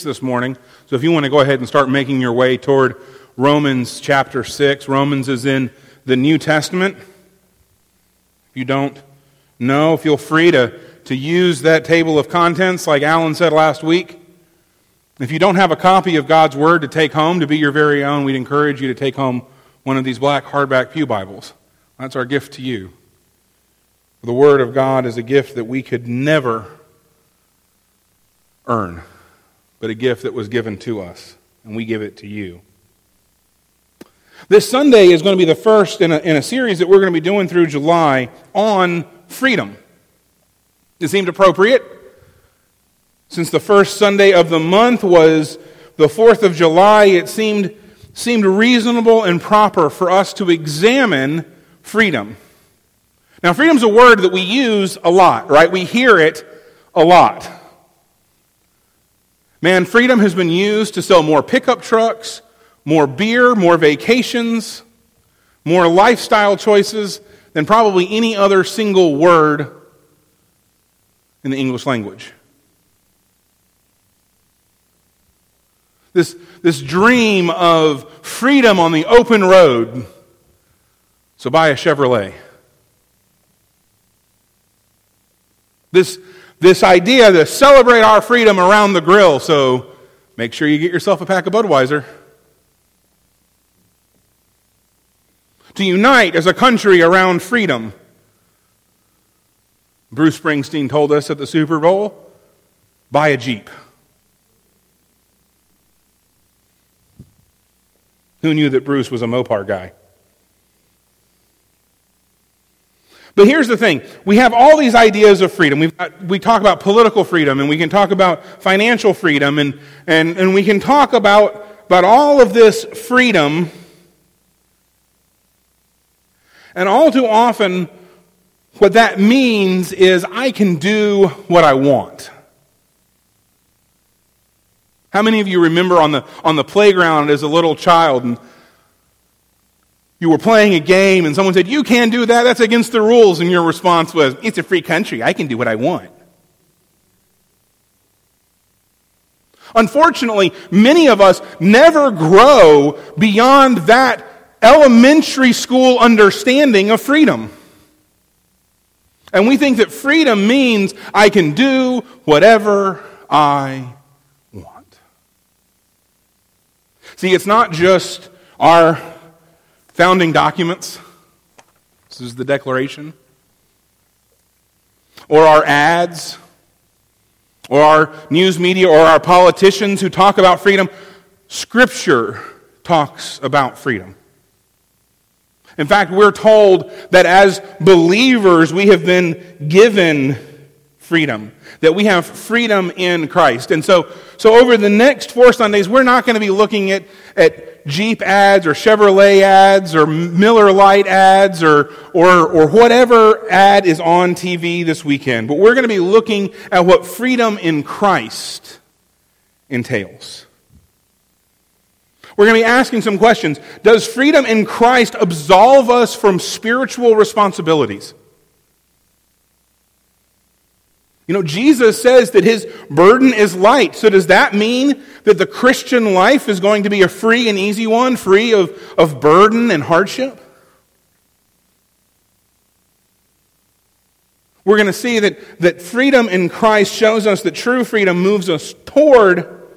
6 this morning. So if you want to go ahead and start making your way toward Romans chapter 6, Romans is in the New Testament. If you don't know, feel free to, to use that table of contents like Alan said last week. If you don't have a copy of God's Word to take home to be your very own, we'd encourage you to take home one of these black hardback Pew Bibles. That's our gift to you. The Word of God is a gift that we could never earn, but a gift that was given to us, and we give it to you. This Sunday is going to be the first in a, in a series that we're going to be doing through July on freedom. It seemed appropriate since the first Sunday of the month was the 4th of July, it seemed, seemed reasonable and proper for us to examine freedom. Now, freedom's a word that we use a lot, right? We hear it a lot. Man, freedom has been used to sell more pickup trucks, more beer, more vacations, more lifestyle choices than probably any other single word in the English language. This, this dream of freedom on the open road. So buy a Chevrolet. This, this idea to celebrate our freedom around the grill. So make sure you get yourself a pack of Budweiser. To unite as a country around freedom. Bruce Springsteen told us at the Super Bowl buy a Jeep. Who knew that Bruce was a Mopar guy? But here's the thing we have all these ideas of freedom. we we talk about political freedom, and we can talk about financial freedom, and, and, and we can talk about, about all of this freedom. And all too often, what that means is I can do what I want. How many of you remember on the, on the playground as a little child and you were playing a game and someone said, You can't do that, that's against the rules, and your response was, It's a free country, I can do what I want. Unfortunately, many of us never grow beyond that elementary school understanding of freedom. And we think that freedom means I can do whatever I want. See, it's not just our founding documents. This is the Declaration. Or our ads. Or our news media or our politicians who talk about freedom. Scripture talks about freedom. In fact, we're told that as believers, we have been given freedom that we have freedom in Christ. And so, so over the next four Sundays, we're not going to be looking at, at Jeep ads or Chevrolet ads or Miller Lite ads or, or, or whatever ad is on TV this weekend. But we're going to be looking at what freedom in Christ entails. We're going to be asking some questions. Does freedom in Christ absolve us from spiritual responsibilities? You know, Jesus says that his burden is light. So does that mean that the Christian life is going to be a free and easy one, free of, of burden and hardship? We're going to see that, that freedom in Christ shows us that true freedom moves us toward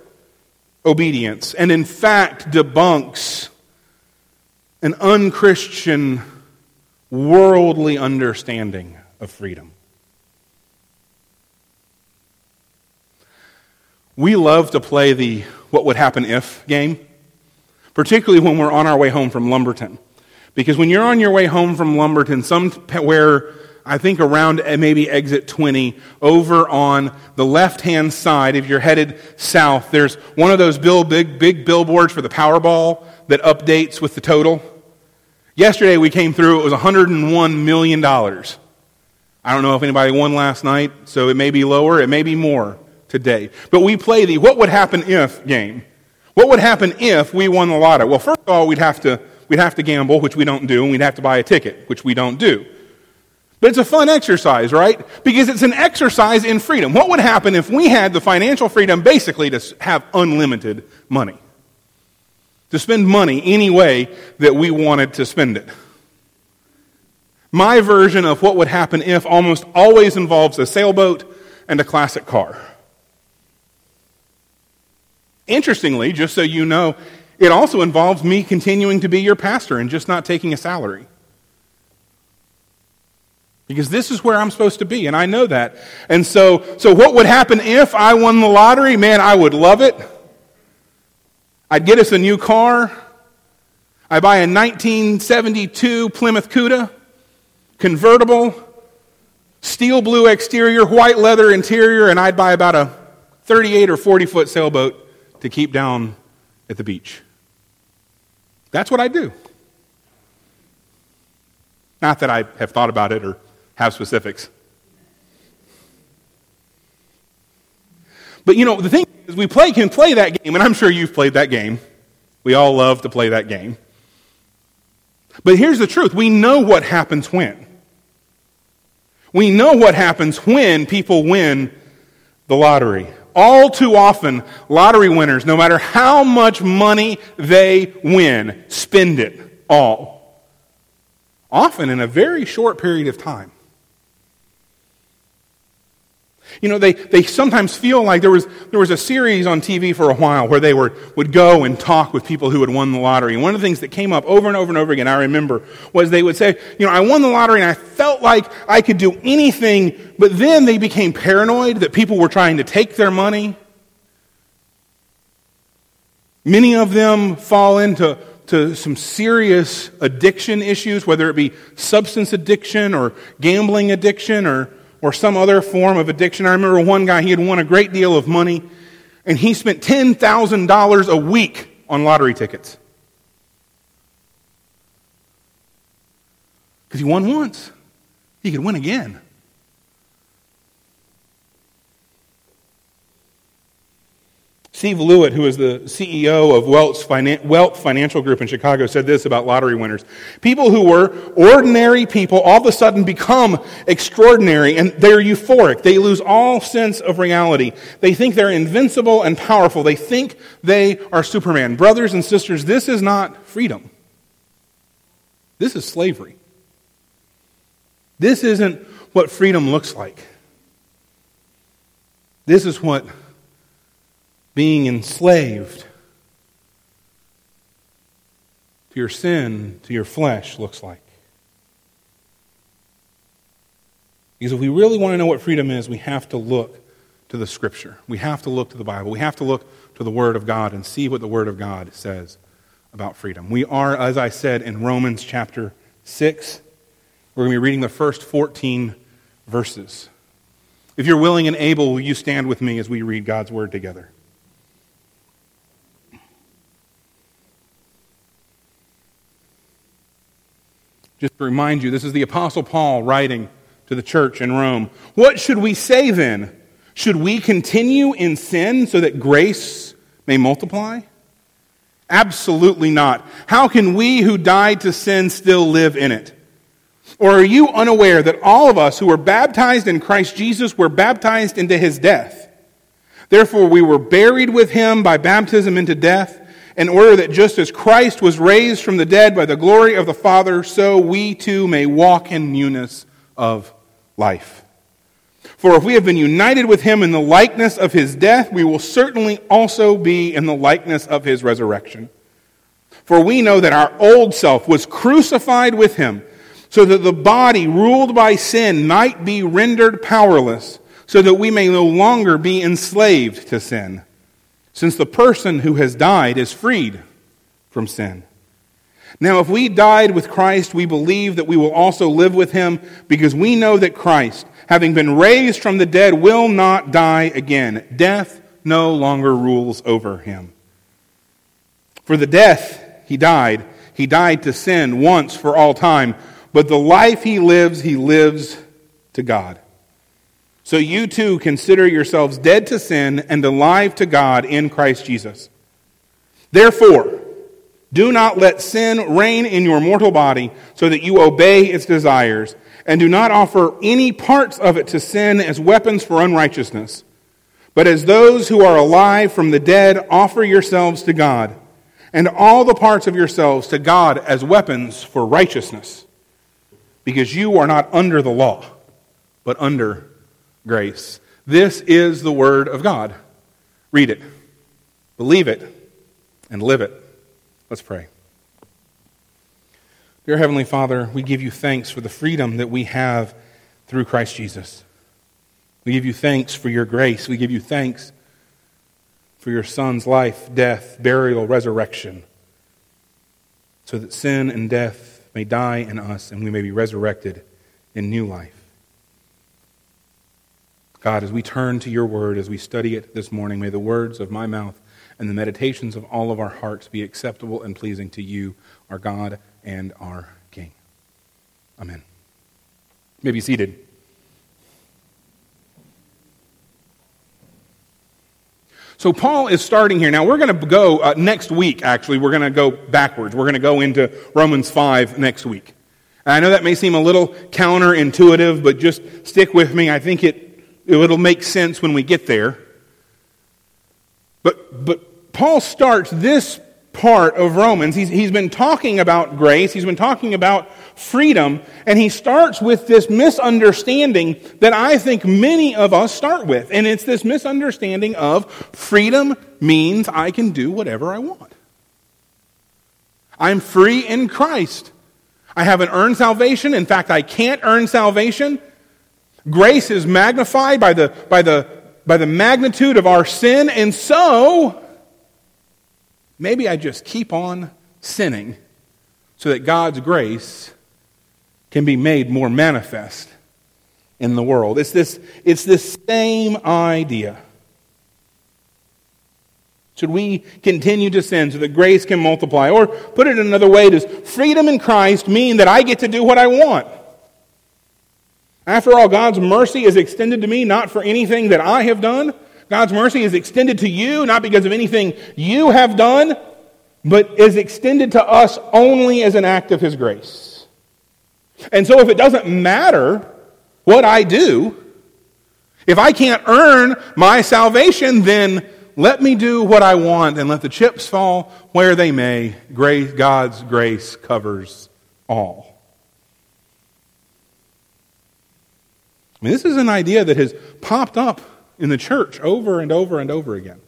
obedience and, in fact, debunks an unchristian, worldly understanding of freedom. We love to play the what would happen if game, particularly when we're on our way home from Lumberton. Because when you're on your way home from Lumberton, somewhere, I think around eh, maybe exit 20, over on the left hand side, if you're headed south, there's one of those bill, big, big billboards for the Powerball that updates with the total. Yesterday we came through, it was $101 million. I don't know if anybody won last night, so it may be lower, it may be more today. But we play the what would happen if game. What would happen if we won the lotto? Well, first of all, we'd have to, we'd have to gamble, which we don't do, and we'd have to buy a ticket, which we don't do. But it's a fun exercise, right? Because it's an exercise in freedom. What would happen if we had the financial freedom basically to have unlimited money? To spend money any way that we wanted to spend it. My version of what would happen if almost always involves a sailboat and a classic car. Interestingly, just so you know, it also involves me continuing to be your pastor and just not taking a salary. Because this is where I'm supposed to be, and I know that. And so, so what would happen if I won the lottery? Man, I would love it. I'd get us a new car. I buy a 1972 Plymouth Cuda, convertible, steel blue exterior, white leather interior, and I'd buy about a 38 or 40 foot sailboat to keep down at the beach. That's what I do. Not that I have thought about it or have specifics. But you know, the thing is, we play, can play that game, and I'm sure you've played that game. We all love to play that game. But here's the truth we know what happens when. We know what happens when people win the lottery. All too often, lottery winners, no matter how much money they win, spend it all. Often in a very short period of time. You know, they, they sometimes feel like there was, there was a series on TV for a while where they were, would go and talk with people who had won the lottery. And one of the things that came up over and over and over again, I remember, was they would say, you know, I won the lottery and I felt like I could do anything, but then they became paranoid that people were trying to take their money. Many of them fall into to some serious addiction issues, whether it be substance addiction or gambling addiction or or some other form of addiction. I remember one guy, he had won a great deal of money, and he spent $10,000 a week on lottery tickets. Because he won once, he could win again. Steve Lewitt, who is the CEO of Wealth Financial Group in Chicago, said this about lottery winners. People who were ordinary people all of a sudden become extraordinary and they're euphoric. They lose all sense of reality. They think they're invincible and powerful. They think they are Superman. Brothers and sisters, this is not freedom. This is slavery. This isn't what freedom looks like. This is what being enslaved to your sin, to your flesh, looks like. Because if we really want to know what freedom is, we have to look to the Scripture. We have to look to the Bible. We have to look to the Word of God and see what the Word of God says about freedom. We are, as I said, in Romans chapter 6. We're going to be reading the first 14 verses. If you're willing and able, will you stand with me as we read God's Word together? Just to remind you, this is the Apostle Paul writing to the church in Rome. What should we say then? Should we continue in sin so that grace may multiply? Absolutely not. How can we who died to sin still live in it? Or are you unaware that all of us who were baptized in Christ Jesus were baptized into his death? Therefore, we were buried with him by baptism into death in order that just as Christ was raised from the dead by the glory of the Father, so we too may walk in newness of life. For if we have been united with him in the likeness of his death, we will certainly also be in the likeness of his resurrection. For we know that our old self was crucified with him, so that the body ruled by sin might be rendered powerless, so that we may no longer be enslaved to sin since the person who has died is freed from sin. Now, if we died with Christ, we believe that we will also live with him because we know that Christ, having been raised from the dead, will not die again. Death no longer rules over him. For the death he died, he died to sin once for all time, but the life he lives, he lives to God. So you too consider yourselves dead to sin and alive to God in Christ Jesus. Therefore, do not let sin reign in your mortal body so that you obey its desires. and do not offer any parts of it to sin as weapons for unrighteousness. But as those who are alive from the dead, offer yourselves to God, and all the parts of yourselves to God as weapons for righteousness, because you are not under the law, but under grace. This is the Word of God. Read it, believe it, and live it. Let's pray. Dear Heavenly Father, we give you thanks for the freedom that we have through Christ Jesus. We give you thanks for your grace. We give you thanks for your Son's life, death, burial, resurrection, so that sin and death may die in us and we may be resurrected in new life. God, as we turn to your word, as we study it this morning, may the words of my mouth and the meditations of all of our hearts be acceptable and pleasing to you, our God and our King. Amen. You may be seated. So, Paul is starting here. Now, we're going to go uh, next week, actually. We're going to go backwards. We're going to go into Romans 5 next week. And I know that may seem a little counterintuitive, but just stick with me. I think it, it'll make sense when we get there. But, but Paul starts this part of Romans. He's, he's been talking about grace, he's been talking about freedom, and he starts with this misunderstanding that I think many of us start with. And it's this misunderstanding of freedom means I can do whatever I want. I'm free in Christ. I haven't earned salvation. In fact, I can't earn salvation. Grace is magnified by the, by the, by the magnitude of our sin, and so maybe I just keep on sinning so that God's grace can be made more manifest in the world. It's this, it's this same idea. Should we continue to sin so that grace can multiply? Or put it another way, does freedom in Christ mean that I get to do what I want? After all, God's mercy is extended to me not for anything that I have done, God's mercy is extended to you, not because of anything you have done, but is extended to us only as an act of His grace. And so if it doesn't matter what I do, if I can't earn my salvation, then let me do what I want and let the chips fall where they may. God's grace covers all. I mean, this is an idea that has popped up in the church over and over and over again.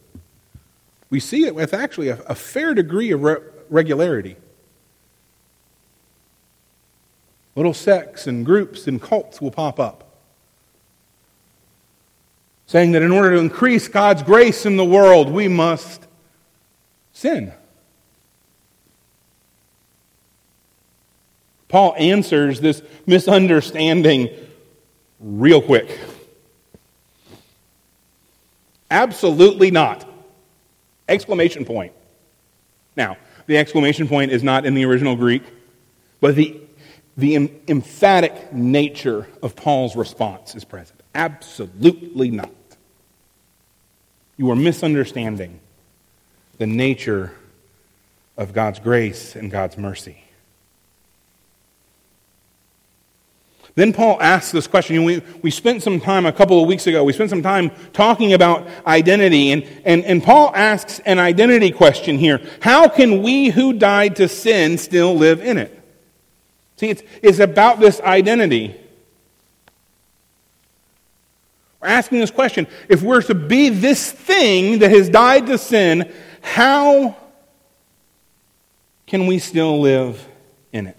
We see it with actually a, a fair degree of re- regularity. Little sects and groups and cults will pop up. Saying that in order to increase God's grace in the world, we must sin. Paul answers this misunderstanding real quick. Absolutely not. Exclamation point. Now, the exclamation point is not in the original Greek, but the, the em- emphatic nature of Paul's response is present. Absolutely not. You are misunderstanding the nature of God's grace and God's mercy. Then Paul asks this question. We, we spent some time a couple of weeks ago, we spent some time talking about identity, and, and, and Paul asks an identity question here. How can we who died to sin still live in it? See, it's, it's about this identity. We're asking this question. If we're to be this thing that has died to sin, how can we still live in it?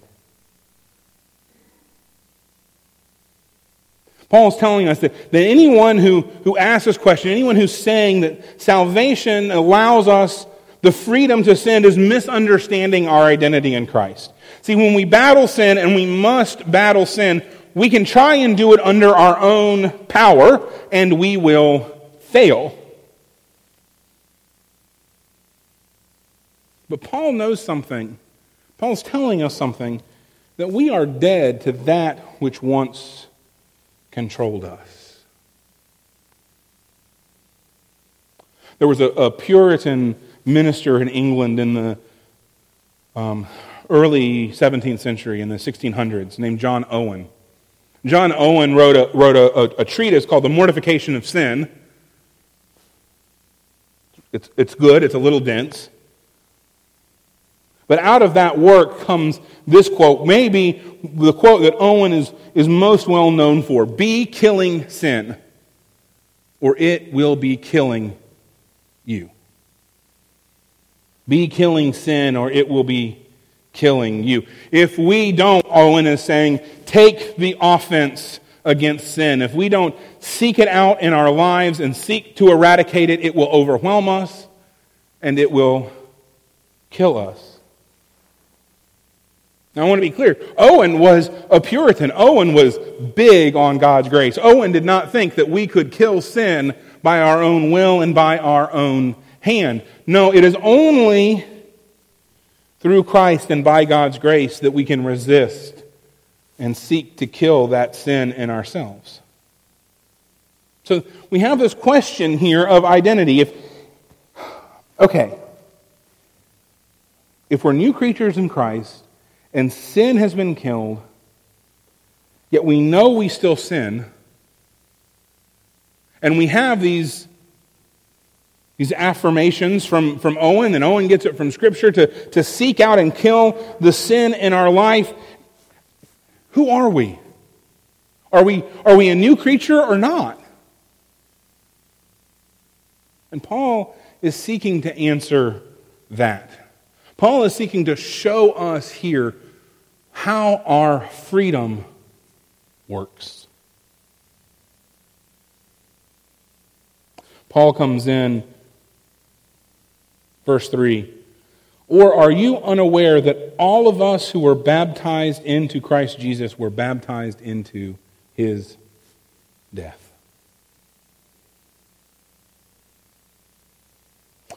Paul is telling us that, that anyone who, who asks this question, anyone who's saying that salvation allows us the freedom to sin, is misunderstanding our identity in Christ. See, when we battle sin, and we must battle sin, we can try and do it under our own power, and we will fail. But Paul knows something. Paul's telling us something that we are dead to that which once controlled us. There was a, a Puritan minister in England in the um, early 17th century, in the 1600s, named John Owen. John Owen wrote a, wrote a, a, a treatise called The Mortification of Sin. It's, it's good, it's a little dense. But out of that work comes this quote, maybe the quote that Owen is, is most well known for Be killing sin, or it will be killing you. Be killing sin, or it will be killing you. If we don't, Owen is saying, take the offense against sin, if we don't seek it out in our lives and seek to eradicate it, it will overwhelm us and it will kill us. Now, I want to be clear. Owen was a Puritan. Owen was big on God's grace. Owen did not think that we could kill sin by our own will and by our own hand. No, it is only through Christ and by God's grace that we can resist and seek to kill that sin in ourselves. So we have this question here of identity. If, okay, if we're new creatures in Christ and sin has been killed, yet we know we still sin, and we have these these affirmations from, from Owen, and Owen gets it from Scripture to, to seek out and kill the sin in our life. Who are we? Are we, are we a new creature or not? And Paul is seeking to answer that. Paul is seeking to show us here how our freedom works. Paul comes in Verse 3 Or are you unaware that all of us who were baptized into Christ Jesus were baptized into his death?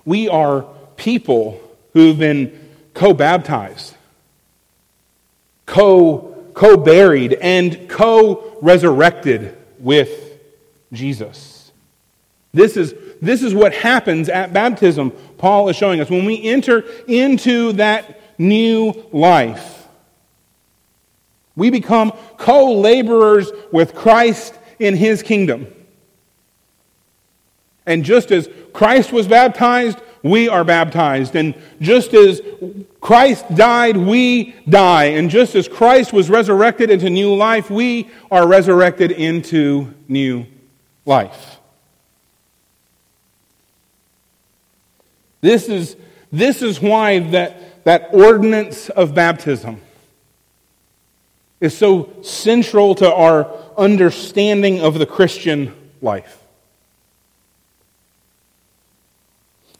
We are people who've been co baptized, co buried, and co resurrected with Jesus. This is, this is what happens at baptism. Paul is showing us. When we enter into that new life, we become co laborers with Christ in his kingdom. And just as Christ was baptized, we are baptized. And just as Christ died, we die. And just as Christ was resurrected into new life, we are resurrected into new life. This is, this is why that, that ordinance of baptism is so central to our understanding of the Christian life.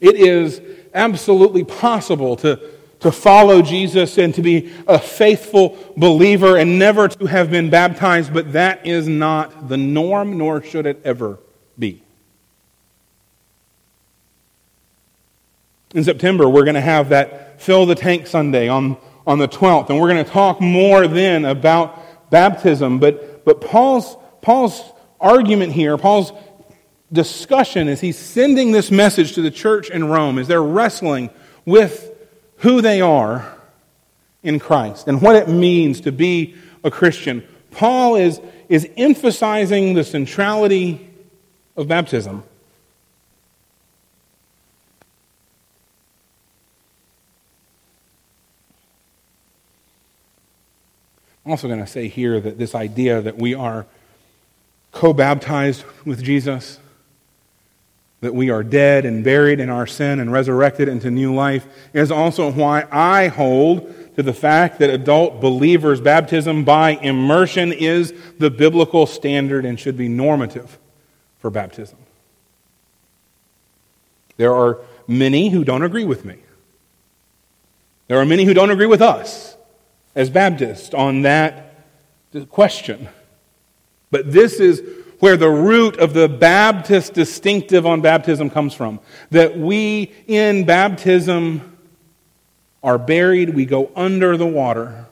It is absolutely possible to, to follow Jesus and to be a faithful believer and never to have been baptized, but that is not the norm, nor should it ever be. In September, we're going to have that Fill the Tank Sunday on, on the 12th, and we're going to talk more then about baptism. But, but Paul's, Paul's argument here, Paul's discussion as he's sending this message to the church in Rome, as they're wrestling with who they are in Christ and what it means to be a Christian. Paul is, is emphasizing the centrality of baptism. I'm also going to say here that this idea that we are co baptized with Jesus, that we are dead and buried in our sin and resurrected into new life, is also why I hold to the fact that adult believers' baptism by immersion is the biblical standard and should be normative for baptism. There are many who don't agree with me. There are many who don't agree with us as Baptists on that question. But this is where the root of the Baptist distinctive on baptism comes from. That we in baptism are buried, we go under the water,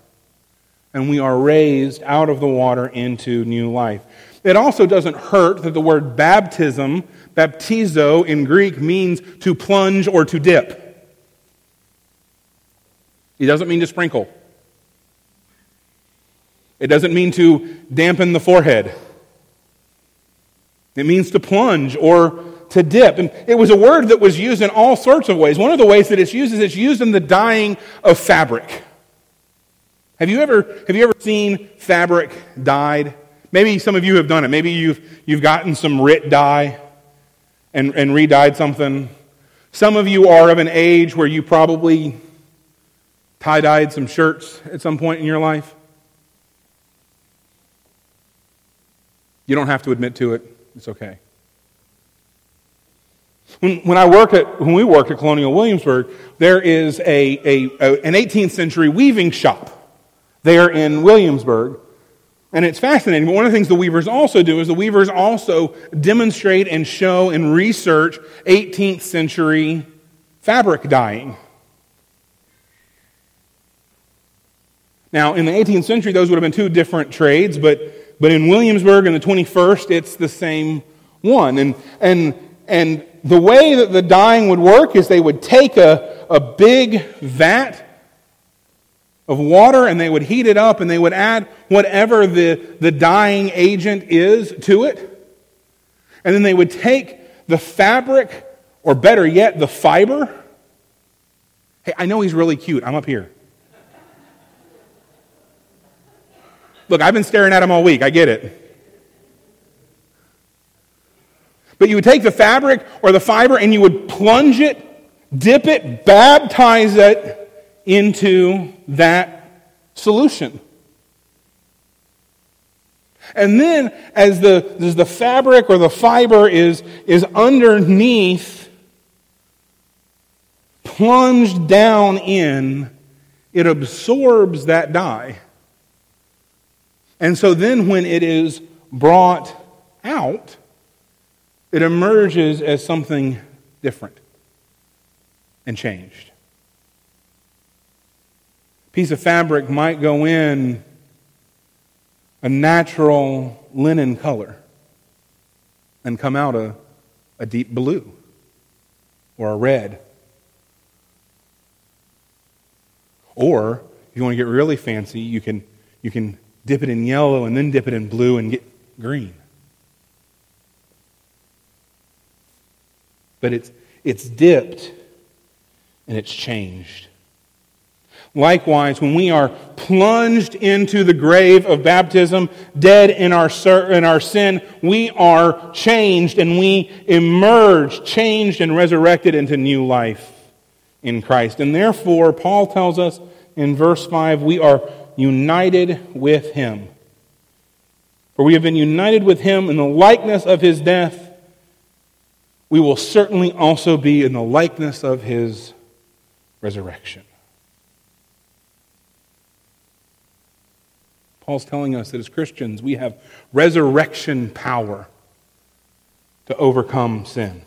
and we are raised out of the water into new life. It also doesn't hurt that the word baptism, baptizo in Greek, means to plunge or to dip. It doesn't mean to sprinkle. It doesn't mean to dampen the forehead. It means to plunge or to dip. And it was a word that was used in all sorts of ways. One of the ways that it's used is it's used in the dyeing of fabric. Have you ever, have you ever seen fabric dyed? Maybe some of you have done it. Maybe you've, you've gotten some RIT dye and, and re-dyed something. Some of you are of an age where you probably tie-dyed some shirts at some point in your life. You don't have to admit to it. It's okay. When, when I work at, when we work at Colonial Williamsburg, there is a, a, a, an 18th century weaving shop there in Williamsburg. And it's fascinating. But one of the things the weavers also do is the weavers also demonstrate and show and research 18th century fabric dyeing. Now, in the 18th century, those would have been two different trades, but, but in Williamsburg in the 21st, it's the same one. And, and, and the way that the dyeing would work is they would take a, a big vat of water and they would heat it up and they would add whatever the, the dyeing agent is to it. And then they would take the fabric, or better yet, the fiber. Hey, I know he's really cute. I'm up here. Look, I've been staring at them all week. I get it. But you would take the fabric or the fiber and you would plunge it, dip it, baptize it into that solution. And then, as the, as the fabric or the fiber is, is underneath, plunged down in, it absorbs that dye. And so then, when it is brought out, it emerges as something different and changed. A piece of fabric might go in a natural linen color and come out a, a deep blue or a red. Or, if you want to get really fancy, you can, you can dip it in yellow and then dip it in blue and get green. But it's, it's dipped and it's changed. Likewise, when we are plunged into the grave of baptism, dead in our, in our sin, we are changed and we emerge, changed and resurrected into new life in Christ. And therefore, Paul tells us in verse 5, we are united with him. For we have been united with him in the likeness of his death we will certainly also be in the likeness of his resurrection. Paul's telling us that as Christians, we have resurrection power to overcome sin.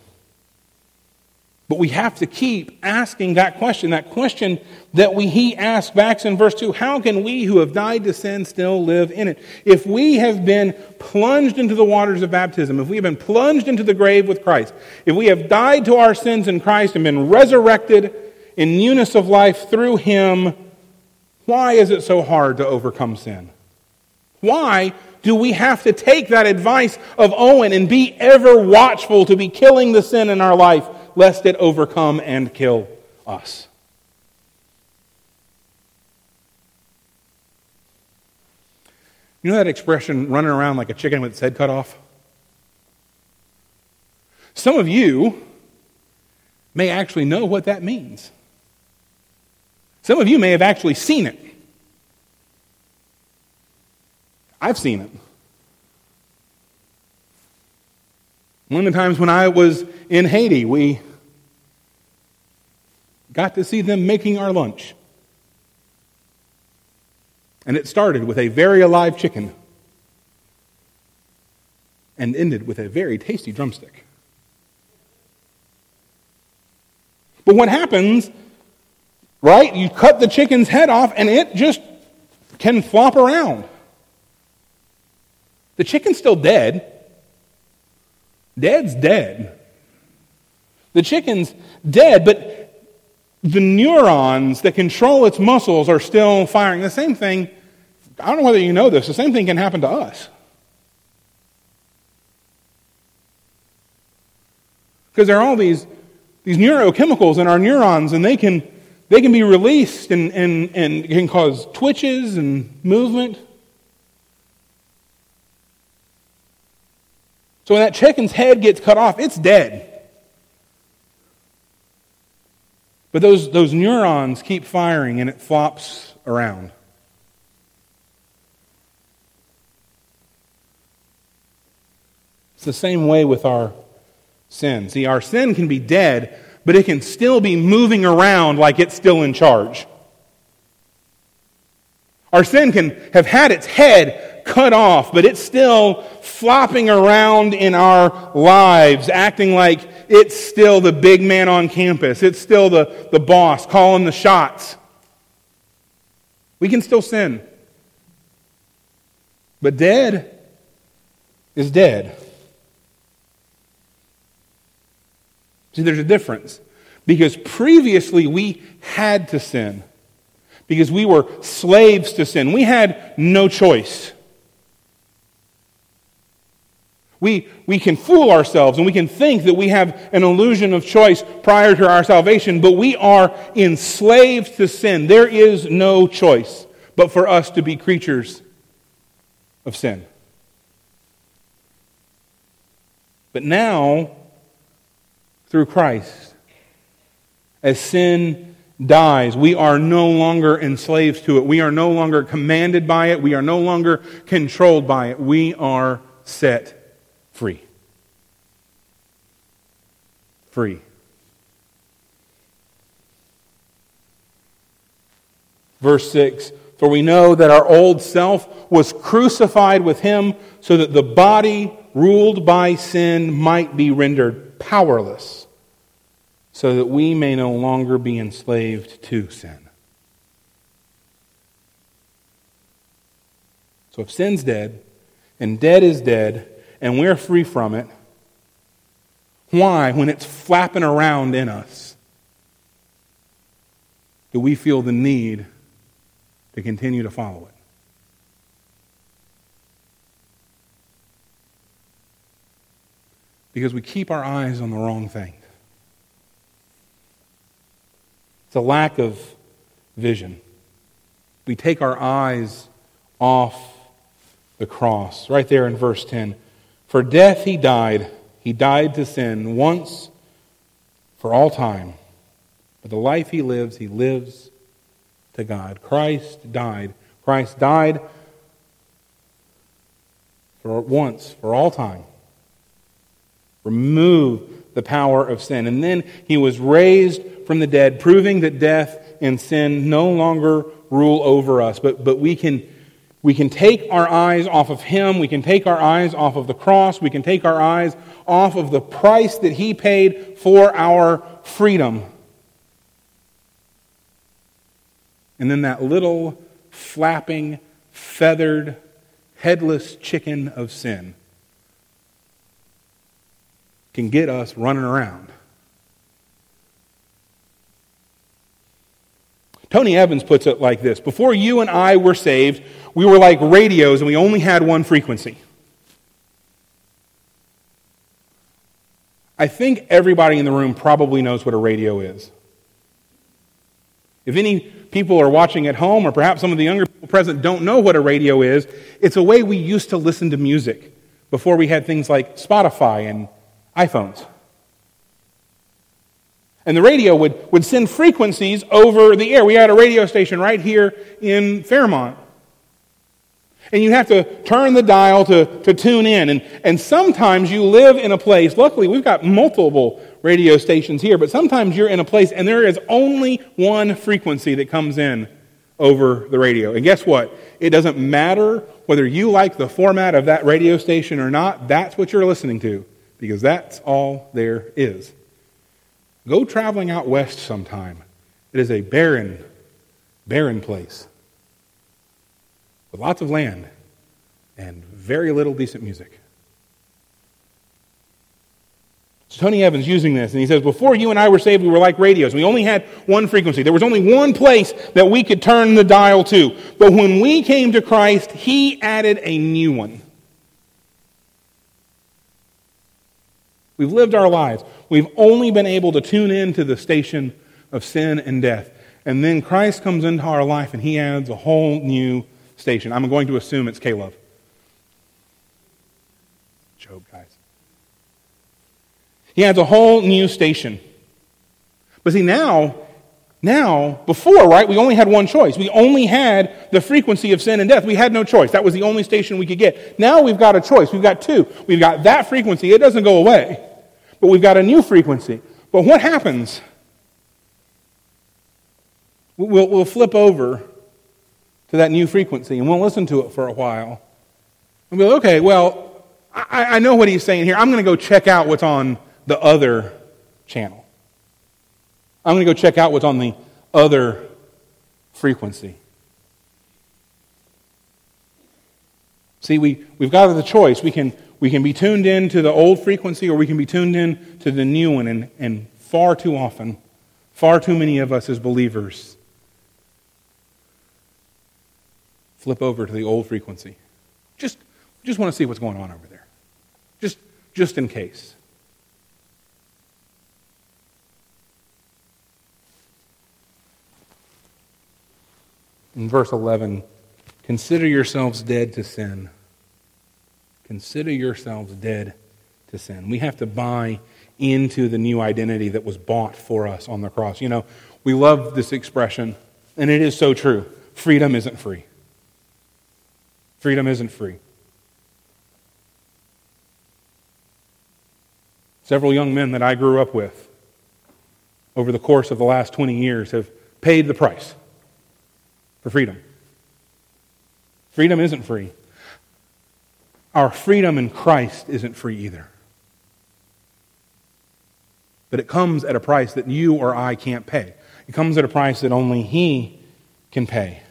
But we have to keep asking that question, that question that we, he asked back in verse 2 How can we who have died to sin still live in it? If we have been plunged into the waters of baptism, if we have been plunged into the grave with Christ, if we have died to our sins in Christ and been resurrected in newness of life through him, why is it so hard to overcome sin? Why do we have to take that advice of Owen and be ever watchful to be killing the sin in our life? Lest it overcome and kill us. You know that expression, running around like a chicken with its head cut off? Some of you may actually know what that means. Some of you may have actually seen it. I've seen it. One of the times when I was in Haiti, we got to see them making our lunch. And it started with a very alive chicken and ended with a very tasty drumstick. But what happens, right? You cut the chicken's head off and it just can flop around. The chicken's still dead, Dead's dead. The chicken's dead, but the neurons that control its muscles are still firing. The same thing I don't know whether you know this, the same thing can happen to us. Because there are all these, these neurochemicals in our neurons, and they can, they can be released and, and, and can cause twitches and movement. So when that chicken's head gets cut off, it's dead. But those, those neurons keep firing and it flops around. It's the same way with our sin. See, our sin can be dead, but it can still be moving around like it's still in charge. Our sin can have had its head cut off, but it's still flopping around in our lives, acting like it's still the big man on campus. It's still the, the boss calling the shots. We can still sin. But dead is dead. See, there's a difference. Because previously we had to sin. Because we were slaves to sin. We had no choice. We, we can fool ourselves and we can think that we have an illusion of choice prior to our salvation, but we are enslaved to sin. There is no choice but for us to be creatures of sin. But now, through Christ. As sin dies, we are no longer enslaved to it. We are no longer commanded by it. We are no longer controlled by it. We are set free. Free. Verse 6 For we know that our old self was crucified with him so that the body ruled by sin might be rendered powerless so that we may no longer be enslaved to sin. So if sin's dead, and dead is dead, and we're free from it, why, when it's flapping around in us, do we feel the need to continue to follow it? Because we keep our eyes on the wrong thing. It's a lack of vision. We take our eyes off the cross. Right there in verse 10. For death he died. He died to sin once for all time. But the life he lives, he lives to God. Christ died. Christ died for once, for all time. Remove the power of sin. And then he was raised from the dead, proving that death and sin no longer rule over us. But, but we, can, we can take our eyes off of him. We can take our eyes off of the cross. We can take our eyes off of the price that he paid for our freedom. And then that little flapping, feathered, headless chicken of sin can get us running around. Tony Evans puts it like this Before you and I were saved, we were like radios and we only had one frequency. I think everybody in the room probably knows what a radio is. If any people are watching at home, or perhaps some of the younger people present don't know what a radio is, it's a way we used to listen to music before we had things like Spotify and iPhones. And the radio would, would send frequencies over the air. We had a radio station right here in Fairmont. And you have to turn the dial to, to tune in. And, and sometimes you live in a place, luckily, we've got multiple radio stations here, but sometimes you're in a place and there is only one frequency that comes in over the radio. And guess what? It doesn't matter whether you like the format of that radio station or not, that's what you're listening to because that's all there is. Go traveling out west sometime. It is a barren, barren place with lots of land and very little decent music. So Tony Evans using this, and he says, Before you and I were saved, we were like radios. We only had one frequency. There was only one place that we could turn the dial to. But when we came to Christ, He added a new one. We've lived our lives. We've only been able to tune in to the station of sin and death. And then Christ comes into our life and He adds a whole new station. I'm going to assume it's Caleb. Job, guys. He adds a whole new station. But see, now, now, before, right, we only had one choice. We only had the frequency of sin and death. We had no choice. That was the only station we could get. Now we've got a choice. We've got two. We've got that frequency. It doesn't go away. But we've got a new frequency. But what happens? We'll, we'll flip over to that new frequency and we'll listen to it for a while. And be like, okay, well, I, I know what he's saying here. I'm going to go check out what's on the other channel. I'm going to go check out what's on the other frequency. See, we, we've got the choice. We can, we can be tuned in to the old frequency or we can be tuned in to the new one. And, and far too often, far too many of us as believers flip over to the old frequency. Just, just want to see what's going on over there. Just, just in case. in verse 11 consider yourselves dead to sin. Consider yourselves dead to sin. We have to buy into the new identity that was bought for us on the cross. You know, we love this expression, and it is so true. Freedom isn't free. Freedom isn't free. Several young men that I grew up with over the course of the last 20 years have paid the price for freedom. Freedom isn't free. Our freedom in Christ isn't free either. But it comes at a price that you or I can't pay. It comes at a price that only He can pay.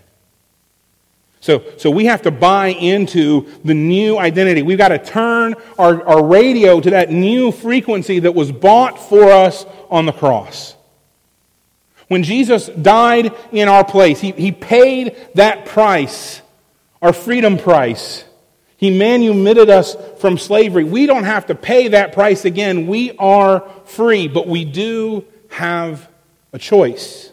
So, so we have to buy into the new identity. We've got to turn our, our radio to that new frequency that was bought for us on the cross. When Jesus died in our place, he, he paid that price, our freedom price. He manumitted us from slavery. We don't have to pay that price again. We are free, but we do have a choice.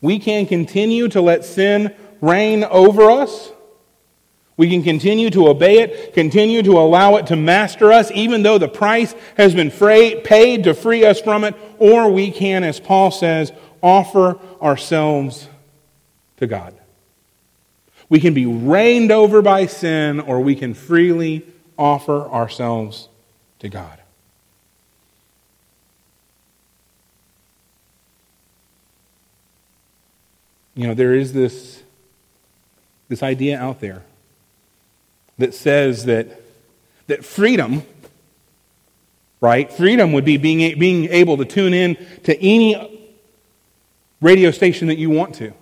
We can continue to let sin reign over us we can continue to obey it, continue to allow it to master us, even though the price has been paid to free us from it, or we can, as Paul says, offer ourselves to God. We can be reigned over by sin, or we can freely offer ourselves to God. You know, there is this, this idea out there that says that, that freedom, right? Freedom would be being, being able to tune in to any radio station that you want to.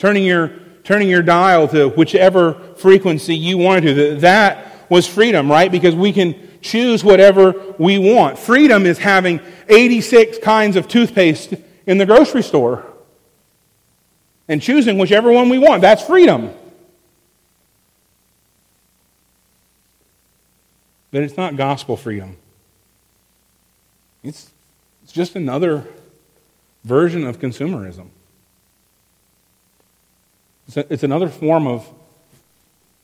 Turning your, turning your dial to whichever frequency you wanted to. That, that was freedom, right? Because we can choose whatever we want. Freedom is having 86 kinds of toothpaste in the grocery store and choosing whichever one we want. That's freedom. But it's not gospel freedom. It's, it's just another version of consumerism. It's, a, it's another form of,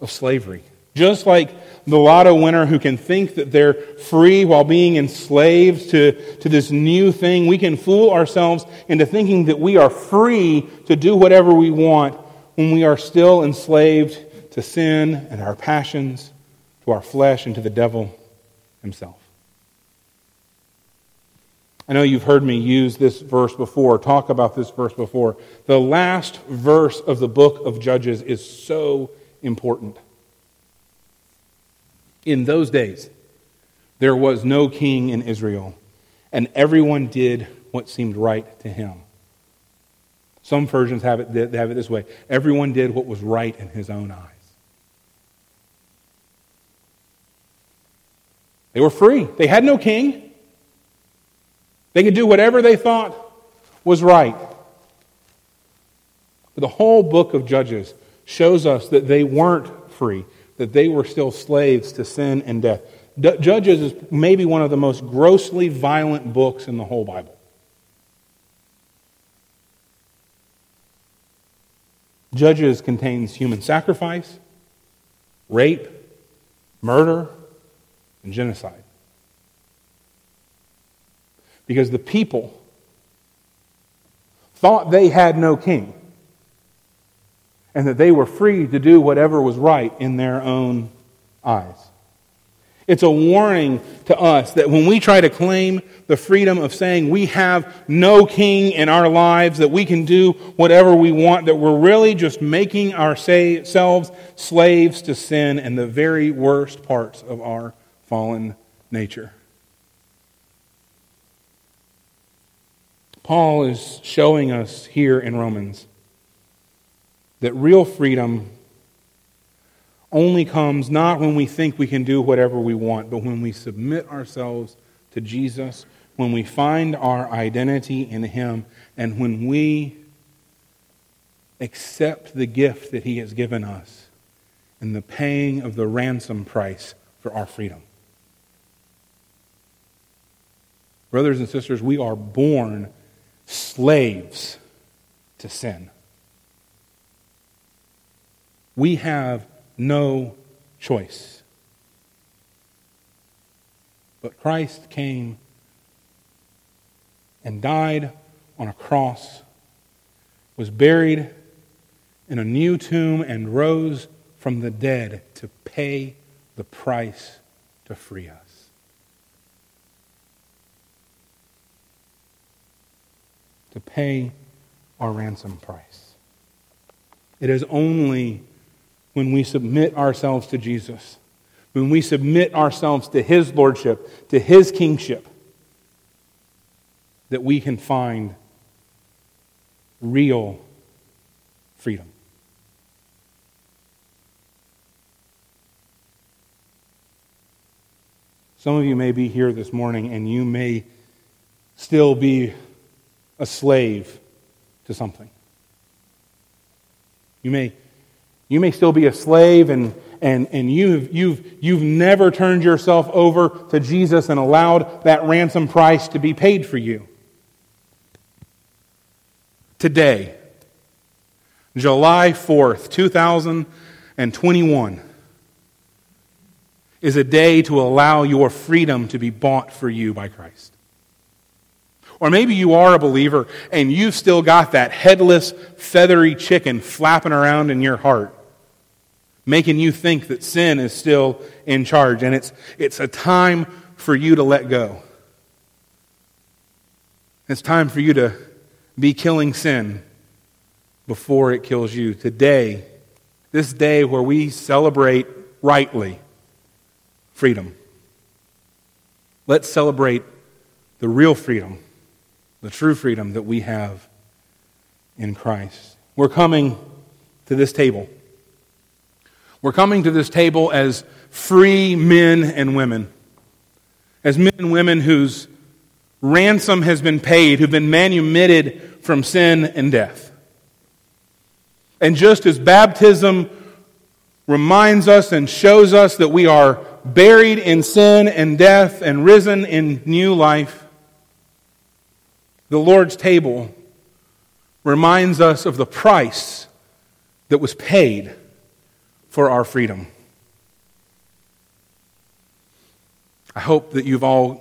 of slavery. Just like the lotto winner who can think that they're free while being enslaved to, to this new thing, we can fool ourselves into thinking that we are free to do whatever we want when we are still enslaved to sin and our passions to our flesh and to the devil himself. I know you've heard me use this verse before, talk about this verse before. The last verse of the book of Judges is so important. In those days, there was no king in Israel, and everyone did what seemed right to him. Some versions have it, they have it this way everyone did what was right in his own eyes. They were free. They had no king. They could do whatever they thought was right. But the whole book of Judges shows us that they weren't free, that they were still slaves to sin and death. D- Judges is maybe one of the most grossly violent books in the whole Bible. Judges contains human sacrifice, rape, murder, and genocide. Because the people thought they had no king and that they were free to do whatever was right in their own eyes. It's a warning to us that when we try to claim the freedom of saying we have no king in our lives, that we can do whatever we want, that we're really just making ourselves slaves to sin and the very worst parts of our fallen nature. Paul is showing us here in Romans that real freedom only comes not when we think we can do whatever we want, but when we submit ourselves to Jesus, when we find our identity in Him, and when we accept the gift that He has given us in the paying of the ransom price for our freedom. Brothers and sisters, we are born slaves to sin. We have no choice. But Christ came and died on a cross, was buried in a new tomb, and rose from the dead to pay the price to free us. To pay our ransom price. It is only when we submit ourselves to Jesus, when we submit ourselves to His Lordship, to His kingship, that we can find real freedom. Some of you may be here this morning and you may still be a slave to something. You may you may still be a slave and, and, and you've, you've, you've never turned yourself over to Jesus and allowed that ransom price to be paid for you. Today, July 4th, 2021, is a day to allow your freedom to be bought for you by Christ. Or maybe you are a believer and you've still got that headless, feathery chicken flapping around in your heart making you think that sin is still in charge. And it's, it's a time for you to let go. It's time for you to be killing sin before it kills you. Today, this day where we celebrate rightly freedom, let's celebrate the real freedom, the true freedom that we have in Christ. We're coming to this table. We're coming to this table as free men and women, as men and women whose ransom has been paid, who've been manumitted from sin and death. And just as baptism reminds us and shows us that we are buried in sin and death and risen in new life, the Lord's table reminds us of the price that was paid for our freedom. I hope that you've all